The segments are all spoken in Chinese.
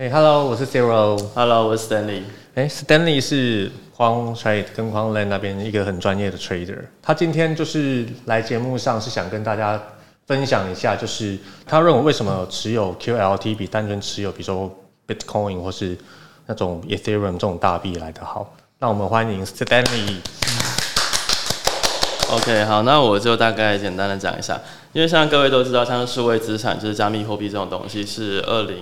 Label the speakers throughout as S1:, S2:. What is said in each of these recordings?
S1: 哎、h e l l o 我是 Zero。
S2: Hello，我是 Stanley。
S1: 哎、s t a n l e y 是框 Trade 跟框 Land 那边一个很专业的 trader。他今天就是来节目上是想跟大家分享一下，就是他认为为什么持有 QLT 比单纯持有比如说 Bitcoin 或是那种 Ethereum 这种大币来的好。那我们欢迎 Stanley。
S2: OK，好，那我就大概简单的讲一下，因为像各位都知道，像是数位资产，就是加密货币这种东西，是二零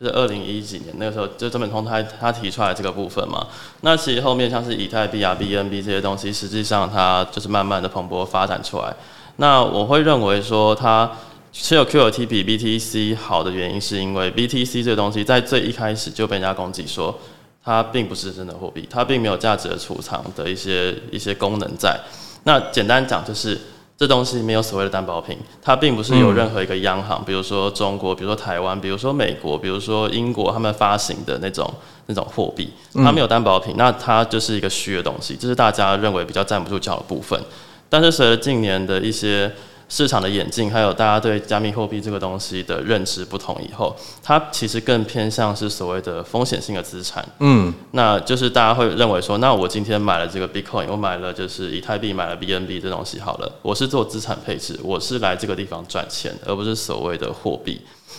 S2: 就是二零一几年那个时候，就这本通他他提出来这个部分嘛。那其实后面像是以太币啊、BNB 这些东西，实际上它就是慢慢的蓬勃发展出来。那我会认为说，它持有 QLT 比 BTC 好的原因，是因为 BTC 这个东西在最一开始就被人家攻击说，它并不是真的货币，它并没有价值的储藏的一些一些功能在。那简单讲就是，这东西没有所谓的担保品，它并不是有任何一个央行，比如说中国，比如说台湾，比如说美国，比如说英国，他们发行的那种那种货币，它没有担保品，那它就是一个虚的东西，这是大家认为比较站不住脚的部分。但是随着近年的一些市场的演进，还有大家对加密货币这个东西的认知不同以后，它其实更偏向是所谓的风险性的资产。
S1: 嗯，
S2: 那就是大家会认为说，那我今天买了这个 Bitcoin，我买了就是以太币，买了 BNB 这东西好了，我是做资产配置，我是来这个地方赚钱，而不是所谓的货币。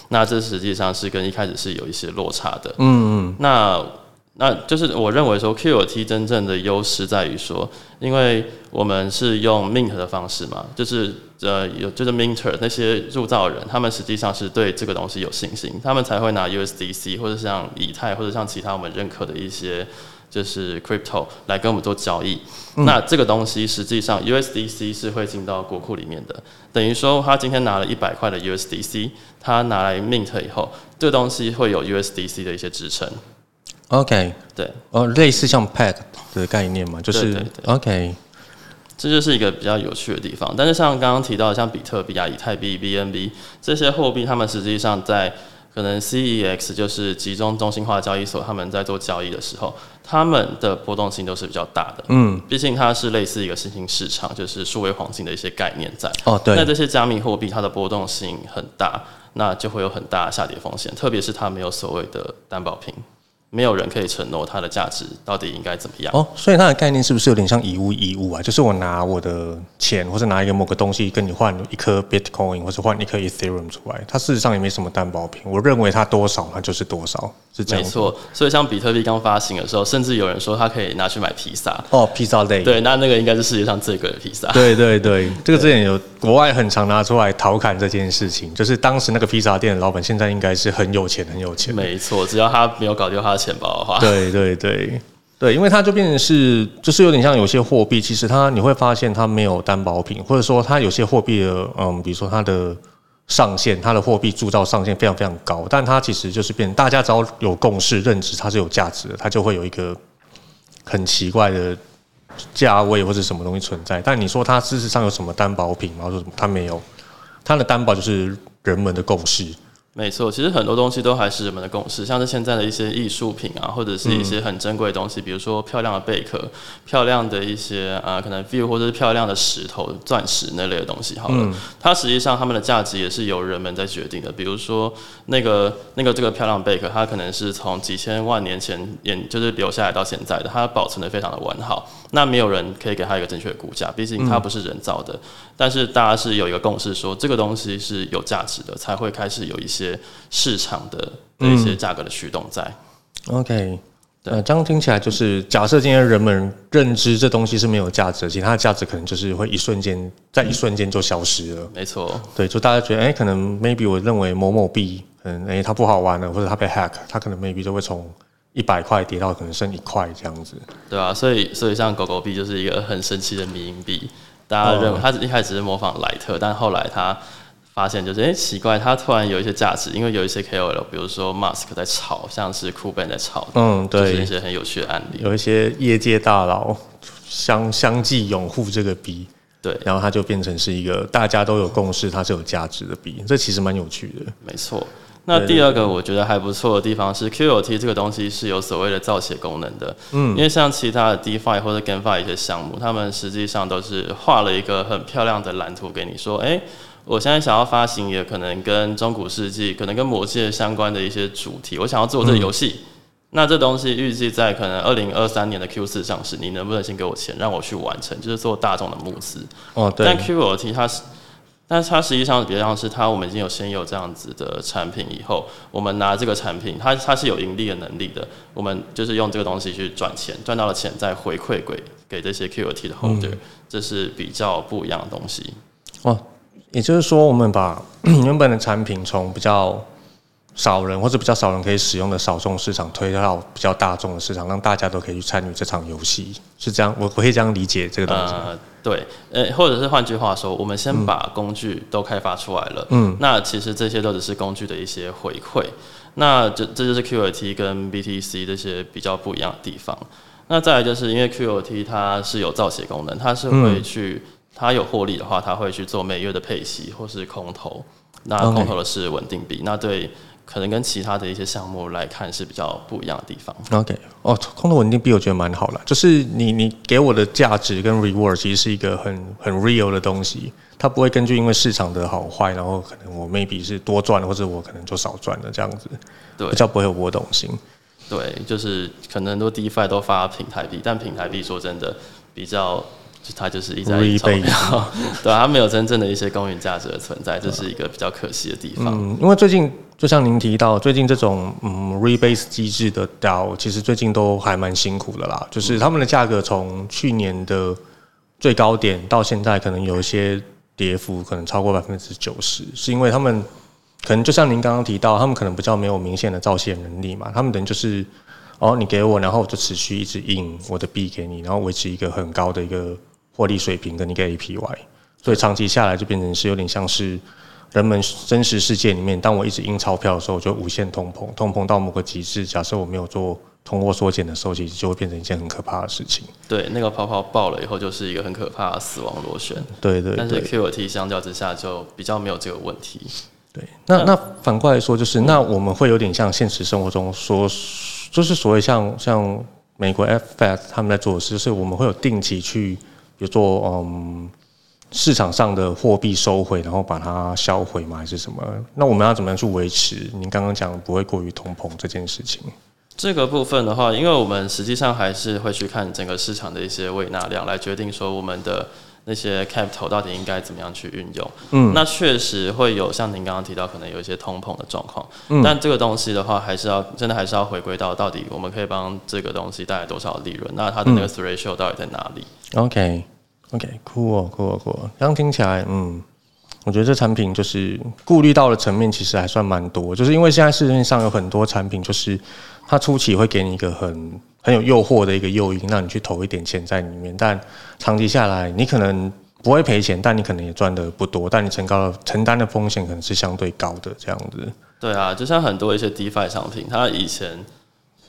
S2: 那这实际上是跟一开始是有一些落差的。嗯嗯。那那就是我认为说 QLT 真正的优势在于说，因为我们是用 mint 的方式嘛，就是呃有就是 minter 那些铸造人，他们实际上是对这个东西有信心，他们才会拿 USDC 或者像以太或者像其他我们认可的一些就是 crypto 来跟我们做交易。那这个东西实际上 USDC 是会进到国库里面的，等于说他今天拿了一百块的 USDC，他拿来 mint 以后，这个东西会有 USDC 的一些支撑。
S1: OK，
S2: 对，
S1: 哦，类似像 Pack 的概念嘛，就是
S2: 对对对
S1: OK，
S2: 这就是一个比较有趣的地方。但是像刚刚提到的，像比特币啊、以太币、BNB 这些货币，他们实际上在可能 CEX 就是集中中心化交易所，他们在做交易的时候，他们的波动性都是比较大的。
S1: 嗯，
S2: 毕竟它是类似一个新兴市场，就是数位黄金的一些概念在。
S1: 哦对
S2: 那，这些加密货币它的波动性很大，那就会有很大的下跌风险，特别是它没有所谓的担保品。没有人可以承诺它的价值到底应该怎么样。
S1: 哦，所以它的概念是不是有点像以物易物啊？就是我拿我的钱，或者拿一个某个东西跟你换一颗 Bitcoin，或是换一颗 Ethereum 出来，它事实上也没什么担保品。我认为它多少，它就是多少，是这样。
S2: 没。错，所以像比特币刚发行的时候，甚至有人说它可以拿去买披萨。
S1: 哦，披萨类。
S2: 对，那那个应该是世界上最贵的披萨。
S1: 对对对，这个之前有国外很常拿出来调侃这件事情，就是当时那个披萨店的老板现在应该是很有钱很有钱。
S2: 没错，只要他没有搞丢他的钱包的话，
S1: 对对对对，因为它就变成是，就是有点像有些货币，其实它你会发现它没有担保品，或者说它有些货币的，嗯，比如说它的上限，它的货币铸造上限非常非常高，但它其实就是变，大家只要有共识认知它是有价值的，它就会有一个很奇怪的价位或者什么东西存在。但你说它事实上有什么担保品吗？或者什么？它没有，它的担保就是人们的共识。
S2: 没错，其实很多东西都还是人们的共识，像是现在的一些艺术品啊，或者是一些很珍贵的东西，比如说漂亮的贝壳、漂亮的一些啊、呃可能 view 或者是漂亮的石头、钻石那类的东西，好了，它实际上它们的价值也是由人们在决定的。比如说那个那个这个漂亮贝壳，它可能是从几千万年前演就是留下来到现在的，它保存的非常的完好，那没有人可以给它一个正确的估价，毕竟它不是人造的。但是大家是有一个共识说，这个东西是有价值的，才会开始有一些市场的的一些价格的驱动在。
S1: OK，呃，这样听起来就是，假设今天人们认知这东西是没有价值的，其实它的价值可能就是会一瞬间，在一瞬间就消失了。
S2: 没错，
S1: 对，就大家觉得，哎、可能 maybe 我认为某某币，嗯，哎、它不好玩了，或者它被 hack，它可能 maybe 就会从一百块跌到可能剩一块这样子。
S2: 对啊、所以所以像狗狗币就是一个很神奇的迷因币，大家认为他一开始只是模仿莱特，但后来他发现就是哎、诶奇怪，他突然有一些价值，因为有一些 KOL，比如说 Mask 在炒，像是 b a n 在炒，
S1: 嗯，
S2: 就是一，些很有趣的案例。
S1: 有一些业界大佬相相继拥护这个币，
S2: 对，
S1: 然后它就变成是一个大家都有共识，它是有价值的币，这其实蛮有趣的。
S2: 没错。那第二个我觉得还不错的地方是 QOT 这个东西是有所谓的造血功能的，嗯，因为像其他的 DeFi 或者 GameFi 一些项目，他们实际上都是画了一个很漂亮的蓝图给你说，哎、我现在想要发行，也可能跟中古世纪，可能跟魔界相关的一些主题，我想要做这个游戏。那这东西预计在可能二零二三年的 Q 四上市，你能不能先给我钱，让我去完成，就是做大众的募资？
S1: 哦，对。
S2: 但 QOT 它是，但是它实际上比较像是它，我们已经有先有这样子的产品以后，我们拿这个产品，它它是有盈利的能力的，我们就是用这个东西去赚钱，赚到了钱再回馈给给这些 QRT 的 holder，这是比较不一样的东西。
S1: 哦，也就是说，我们把 原本的产品从比较。少人或者比较少人可以使用的少众市场推到比较大众的市场，让大家都可以去参与这场游戏，是这样？我我可以这样理解这个东西。呃，
S2: 对，呃，或者是换句话说，我们先把工具都开发出来了，嗯，那其实这些都只是工具的一些回馈。那这这就是 QOT 跟 BTC 这些比较不一样的地方。那再来就是因为 QOT 它是有造血功能，它是会去，它有获利的话，他会去做每月的配息或是空投。那空投的是稳定币，那对。可能跟其他的一些项目来看是比较不一样的地方。
S1: OK，哦，空头稳定币我觉得蛮好了，就是你你给我的价值跟 reward 其实是一个很很 real 的东西，它不会根据因为市场的好坏，然后可能我 maybe 是多赚或者我可能就少赚的这样子，
S2: 对，
S1: 比较不会有波动性。
S2: 对，就是可能很多 DeFi 都发平台币，但平台币说真的比较。就它就是一在钞票，对，它没有真正的一些公允价值的存在，这是一个比较可惜的地方。
S1: 嗯，因为最近就像您提到，最近这种嗯 rebase 机制的 DAO，其实最近都还蛮辛苦的啦。就是他们的价格从去年的最高点到现在，可能有一些跌幅，可能超过百分之九十，是因为他们可能就像您刚刚提到，他们可能比较没有明显的造血能力嘛，他们等于就是哦，你给我，然后我就持续一直印我的币给你，然后维持一个很高的一个。获利水平跟一个 APY，所以长期下来就变成是有点像是人们真实世界里面，当我一直印钞票的时候，就无限通膨，通膨到某个极致。假设我没有做通货缩减的时候，其实就会变成一件很可怕的事情。
S2: 对，那个泡泡爆了以后，就是一个很可怕的死亡螺旋。
S1: 对对。
S2: 但是 QT 相较之下就比较没有这个问题。
S1: 对，那那反过来说，就是那我们会有点像现实生活中说，就是所谓像像美国 FFS 他们在做的事，就是我们会有定期去。有做嗯市场上的货币收回，然后把它销毁吗？还是什么？那我们要怎么样去维持您刚刚讲不会过于通膨这件事情？
S2: 这个部分的话，因为我们实际上还是会去看整个市场的一些未纳量，来决定说我们的那些 capital 到底应该怎么样去运用。嗯，那确实会有像您刚刚提到，可能有一些通膨的状况。嗯，但这个东西的话，还是要真的还是要回归到到底我们可以帮这个东西带来多少利润？那它的那个 ratio 到底在哪里
S1: ？OK。OK，酷哦，酷哦，酷哦。这样听起来，嗯，我觉得这产品就是顾虑到的层面其实还算蛮多。就是因为现在市面上有很多产品，就是它初期会给你一个很很有诱惑的一个诱因，让你去投一点钱在里面。但长期下来，你可能不会赔钱，但你可能也赚的不多。但你承高承担的风险可能是相对高的，这样子。
S2: 对啊，就像很多一些 DeFi 商品，它以前。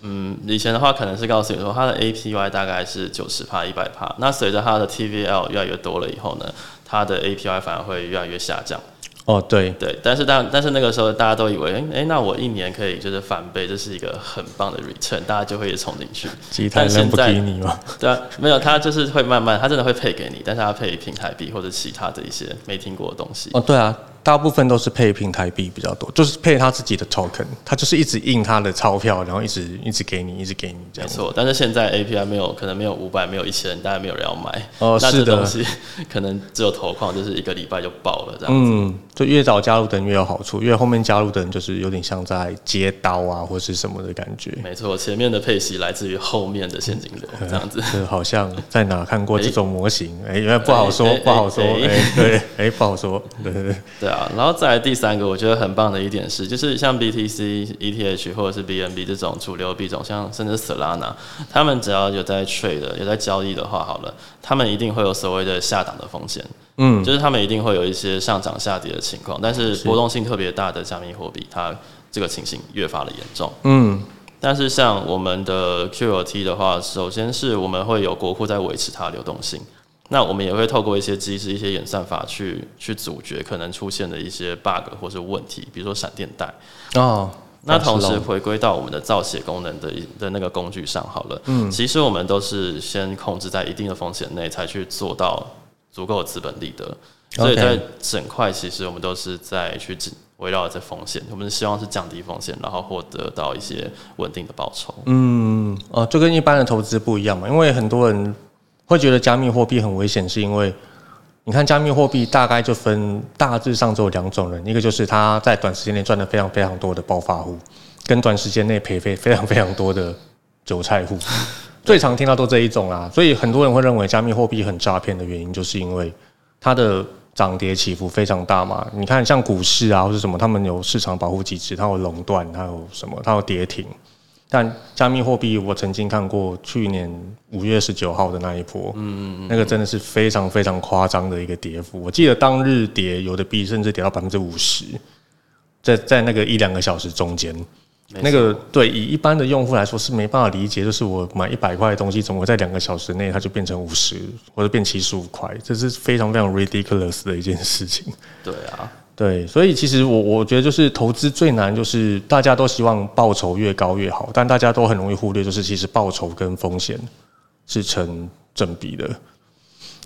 S2: 嗯，以前的话可能是告诉你说它的 APY 大概是九十帕、一百帕，那随着它的 TVL 越来越多了以后呢，它的 API 反而会越来越下降。
S1: 哦，对
S2: 对，但是但但是那个时候大家都以为，哎哎，那我一年可以就是翻倍，这是一个很棒的 return，大家就会冲进去。
S1: 但现在你吗？
S2: 对啊，没有，它就是会慢慢，它真的会配给你，但是它配平台币或者其他的一些没听过的东西。
S1: 哦，对啊。大部分都是配平台币比较多，就是配他自己的 token，他就是一直印他的钞票，然后一直一直给你，一直给你这样。
S2: 没错，但是现在 API 没有，可能没有五百，没有一千，大家没有人要买。
S1: 哦，是的。
S2: 东西可能只有投矿，就是一个礼拜就爆了这样子。嗯，
S1: 就越早加入的人越有好处，因为后面加入的人就是有点像在接刀啊，或是什么的感觉。
S2: 没错，前面的配息来自于后面的现金流，这样子。
S1: 好像在哪看过这种模型？哎，因为不好说，不好说。哎，对，哎，不好说。对对对。
S2: 对啊，然后再来第。三个我觉得很棒的一点是，就是像 BTC、ETH 或者是 BNB 这种主流币种，像甚至 Solana，他们只要有在 trade、有在交易的话，好了，他们一定会有所谓的下档的风险。嗯，就是他们一定会有一些上涨下跌的情况，但是波动性特别大的加密货币，它这个情形越发的严重。嗯，但是像我们的 QOT 的话，首先是我们会有国库在维持它的流动性。那我们也会透过一些机制、一些演算法去去阻绝可能出现的一些 bug 或是问题，比如说闪电带哦。那同时回归到我们的造血功能的的那个工具上好了。嗯，其实我们都是先控制在一定的风险内，才去做到足够的资本利得。所以在整块其实我们都是在去围绕着风险，我们希望是降低风险，然后获得到一些稳定的报酬。
S1: 嗯，哦，就跟一般的投资不一样嘛，因为很多人会觉得加密货币很危险，是因为你看加密货币大概就分大致上只有两种人，一个就是他在短时间内赚了非常非常多的暴发户，跟短时间内赔非非常非常多的韭菜户，最常听到都这一种啦。所以很多人会认为加密货币很诈骗的原因，就是因为它的。涨跌起伏非常大嘛？你看，像股市啊，或者什么，他们有市场保护机制，它有垄断，它有什么，它有跌停。但加密货币，我曾经看过去年五月十九号的那一波，嗯嗯那个真的是非常非常夸张的一个跌幅。我记得当日跌，有的币甚至跌到百分之五十，在在那个一两个小时中间。那个对以一般的用户来说是没办法理解，就是我买一百块的东西，怎么会在两个小时内它就变成五十或者变七十五块？这是非常非常 ridiculous 的一件事情。
S2: 对啊，
S1: 对，所以其实我我觉得就是投资最难，就是大家都希望报酬越高越好，但大家都很容易忽略，就是其实报酬跟风险是成正比的。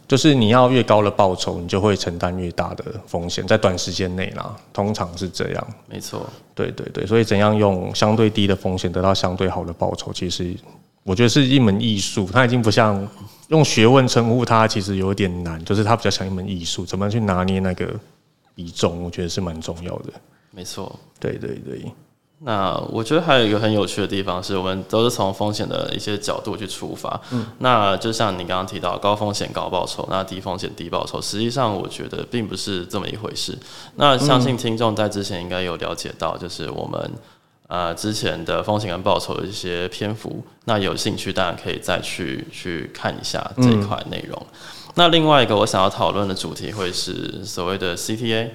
S1: 就是你要越高的报酬，你就会承担越大的风险，在短时间内啦，通常是这样。
S2: 没错，
S1: 对对对，所以怎样用相对低的风险得到相对好的报酬，其实我觉得是一门艺术。它已经不像用学问称呼它，其实有点难。就是它比较像一门艺术，怎么去拿捏那个比重，我觉得是蛮重要的。
S2: 没错，
S1: 对对对。
S2: 那我觉得还有一个很有趣的地方是，我们都是从风险的一些角度去出发。嗯，那就像你刚刚提到高风险高报酬，那低风险低报酬，实际上我觉得并不是这么一回事。那相信听众在之前应该有了解到，就是我们呃之前的风险跟报酬的一些篇幅。那有兴趣当然可以再去去看一下这一块内容。那另外一个我想要讨论的主题会是所谓的 CTA。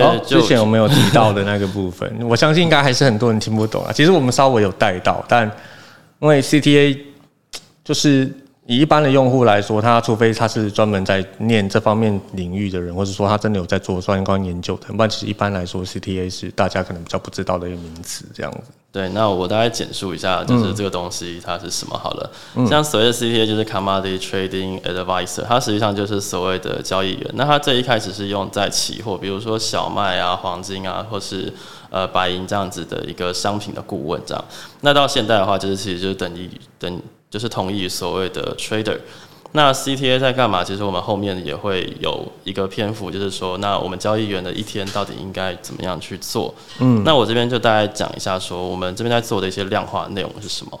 S1: 哦，之前我们有提到的那个部分，我相信应该还是很多人听不懂啊。其实我们稍微有带到，但因为 CTA 就是以一般的用户来说，他除非他是专门在念这方面领域的人，或者说他真的有在做相关研究的，不然其实一般来说，CTA 是大家可能比较不知道的一个名词，这样子。
S2: 对，那我大概简述一下，就是这个东西它是什么好了。像所谓的 CTA 就是 Commodity Trading Advisor，它实际上就是所谓的交易员。那它最一开始是用在期货，比如说小麦啊、黄金啊，或是呃白银这样子的一个商品的顾问这样。那到现在的话，就是其实就是等于等就是同意所谓的 Trader。那 CTA 在干嘛？其实我们后面也会有一个篇幅，就是说，那我们交易员的一天到底应该怎么样去做？嗯，那我这边就大概讲一下，说我们这边在做的一些量化内容是什么。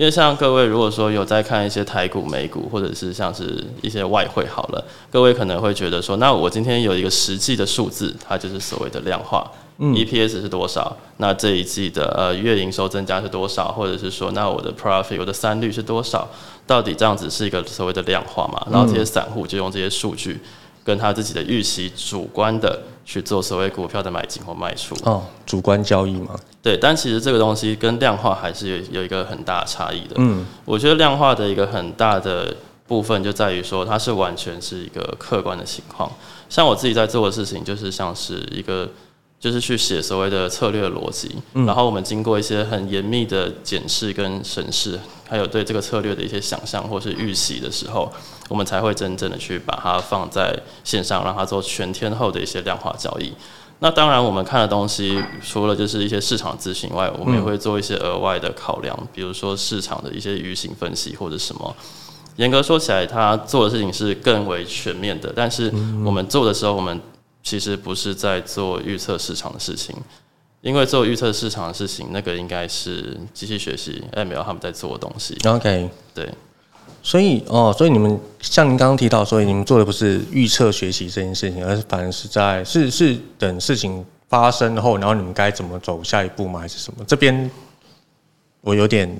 S2: 因为像各位如果说有在看一些台股、美股，或者是像是一些外汇，好了，各位可能会觉得说，那我今天有一个实际的数字，它就是所谓的量化。EPS 是多少？那这一季的呃月营收增加是多少？或者是说，那我的 profit 我的三率是多少？到底这样子是一个所谓的量化嘛？然后这些散户就用这些数据跟他自己的预期主观的去做所谓股票的买进或卖出。
S1: 哦，主观交易嘛。
S2: 对，但其实这个东西跟量化还是有有一个很大的差异的。嗯，我觉得量化的一个很大的部分就在于说，它是完全是一个客观的情况。像我自己在做的事情，就是像是一个。就是去写所谓的策略逻辑，然后我们经过一些很严密的检视跟审视，还有对这个策略的一些想象或是预习的时候，我们才会真正的去把它放在线上，让它做全天候的一些量化交易。那当然，我们看的东西除了就是一些市场资讯外，我们也会做一些额外的考量，比如说市场的一些舆情分析或者什么。严格说起来，他做的事情是更为全面的，但是我们做的时候，我们。其实不是在做预测市场的事情，因为做预测市场的事情，那个应该是机器学习 ML 他们在做的东西。
S1: OK，
S2: 对，
S1: 所以哦，所以你们像您刚刚提到，所以你们做的不是预测学习这件事情，而是反而是在是是等事情发生后，然后你们该怎么走下一步吗？还是什么？这边我有点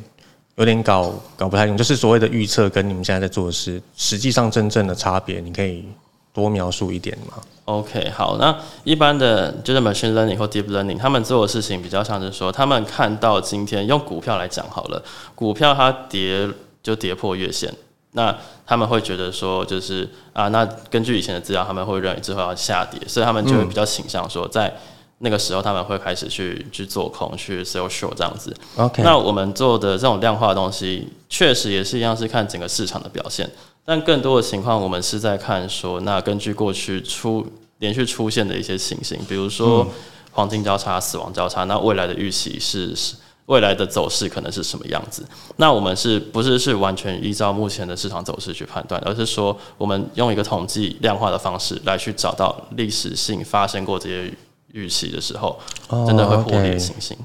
S1: 有点搞搞不太懂，就是所谓的预测跟你们现在在做的事，实际上真正的差别，你可以。多描述一点嘛
S2: ？OK，好，那一般的就是 machine learning 或 deep learning，他们做的事情比较像是说，他们看到今天用股票来讲好了，股票它跌就跌破月线，那他们会觉得说，就是啊，那根据以前的资料，他们会认为之后要下跌，所以他们就会比较倾向说，在那个时候他们会开始去去做空，去 sell short 这样子。
S1: OK，
S2: 那我们做的这种量化的东西，确实也是一样，是看整个市场的表现。但更多的情况，我们是在看说，那根据过去出连续出现的一些情形，比如说黄金交叉、死亡交叉，那未来的预期是是未来的走势可能是什么样子？那我们是不是是完全依照目前的市场走势去判断，而是说我们用一个统计量化的方式来去找到历史性发生过这些预期的时候，真的会获利的情形，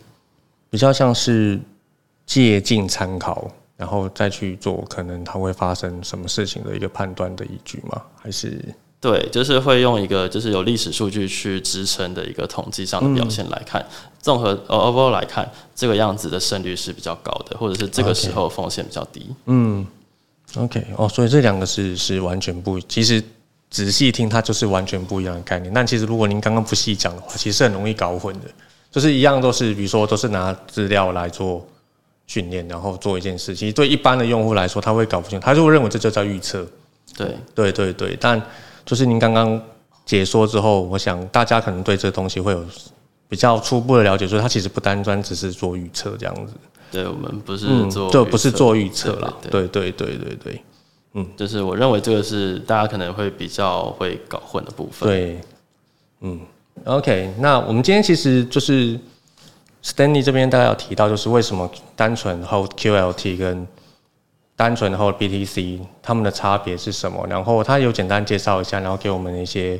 S1: 比较像是借鉴参考。然后再去做可能它会发生什么事情的一个判断的依据吗？还是
S2: 对，就是会用一个就是有历史数据去支撑的一个统计上的表现来看，综合呃 overall 来看，这个样子的胜率是比较高的，或者是这个时候风险比较低。
S1: 嗯，OK，哦，所以这两个是是完全不，其实仔细听它就是完全不一样的概念。但其实如果您刚刚不细讲的话，其实很容易搞混的，就是一样都是，比如说都是拿资料来做。训练，然后做一件事。其实对一般的用户来说，他会搞不清，他就会认为这就叫预测。
S2: 对，
S1: 对，对，对。但就是您刚刚解说之后，我想大家可能对这东西会有比较初步的了解，就是它其实不单专只是做预测这样子。
S2: 对，我们不是做，
S1: 就不是做预测啦。对，对，对，对，对。
S2: 嗯，就是我认为这个是大家可能会比较会搞混的部分。
S1: 对，嗯，OK。那我们今天其实就是。Stanley 这边大概有提到，就是为什么单纯 Hold QLT 跟单纯 Hold BTC 它们的差别是什么？然后他有简单介绍一下，然后给我们一些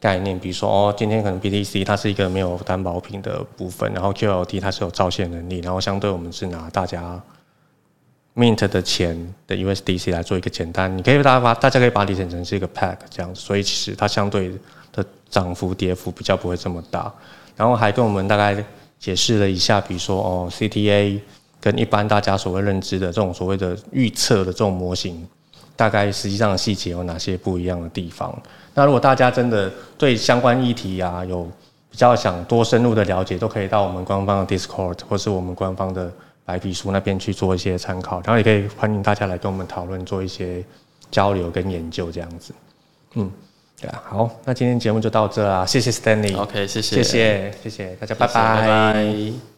S1: 概念，比如说哦，今天可能 BTC 它是一个没有担保品的部分，然后 QLT 它是有造现能力，然后相对我们是拿大家 Mint 的钱的 USDC 来做一个简单，你可以大家把大家可以把它理解成是一个 Pack 这样子，所以其实它相对的涨幅跌幅比较不会这么大，然后还跟我们大概。解释了一下，比如说哦，CTA 跟一般大家所谓认知的这种所谓的预测的这种模型，大概实际上的细节有哪些不一样的地方？那如果大家真的对相关议题啊有比较想多深入的了解，都可以到我们官方的 Discord 或是我们官方的白皮书那边去做一些参考，然后也可以欢迎大家来跟我们讨论，做一些交流跟研究这样子，嗯。好，那今天节目就到这啦，谢谢 Stanley。
S2: OK，谢谢，
S1: 谢谢，谢谢大家，拜拜。